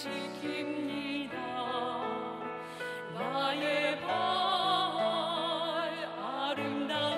지킵니다. 나의 발 아름다운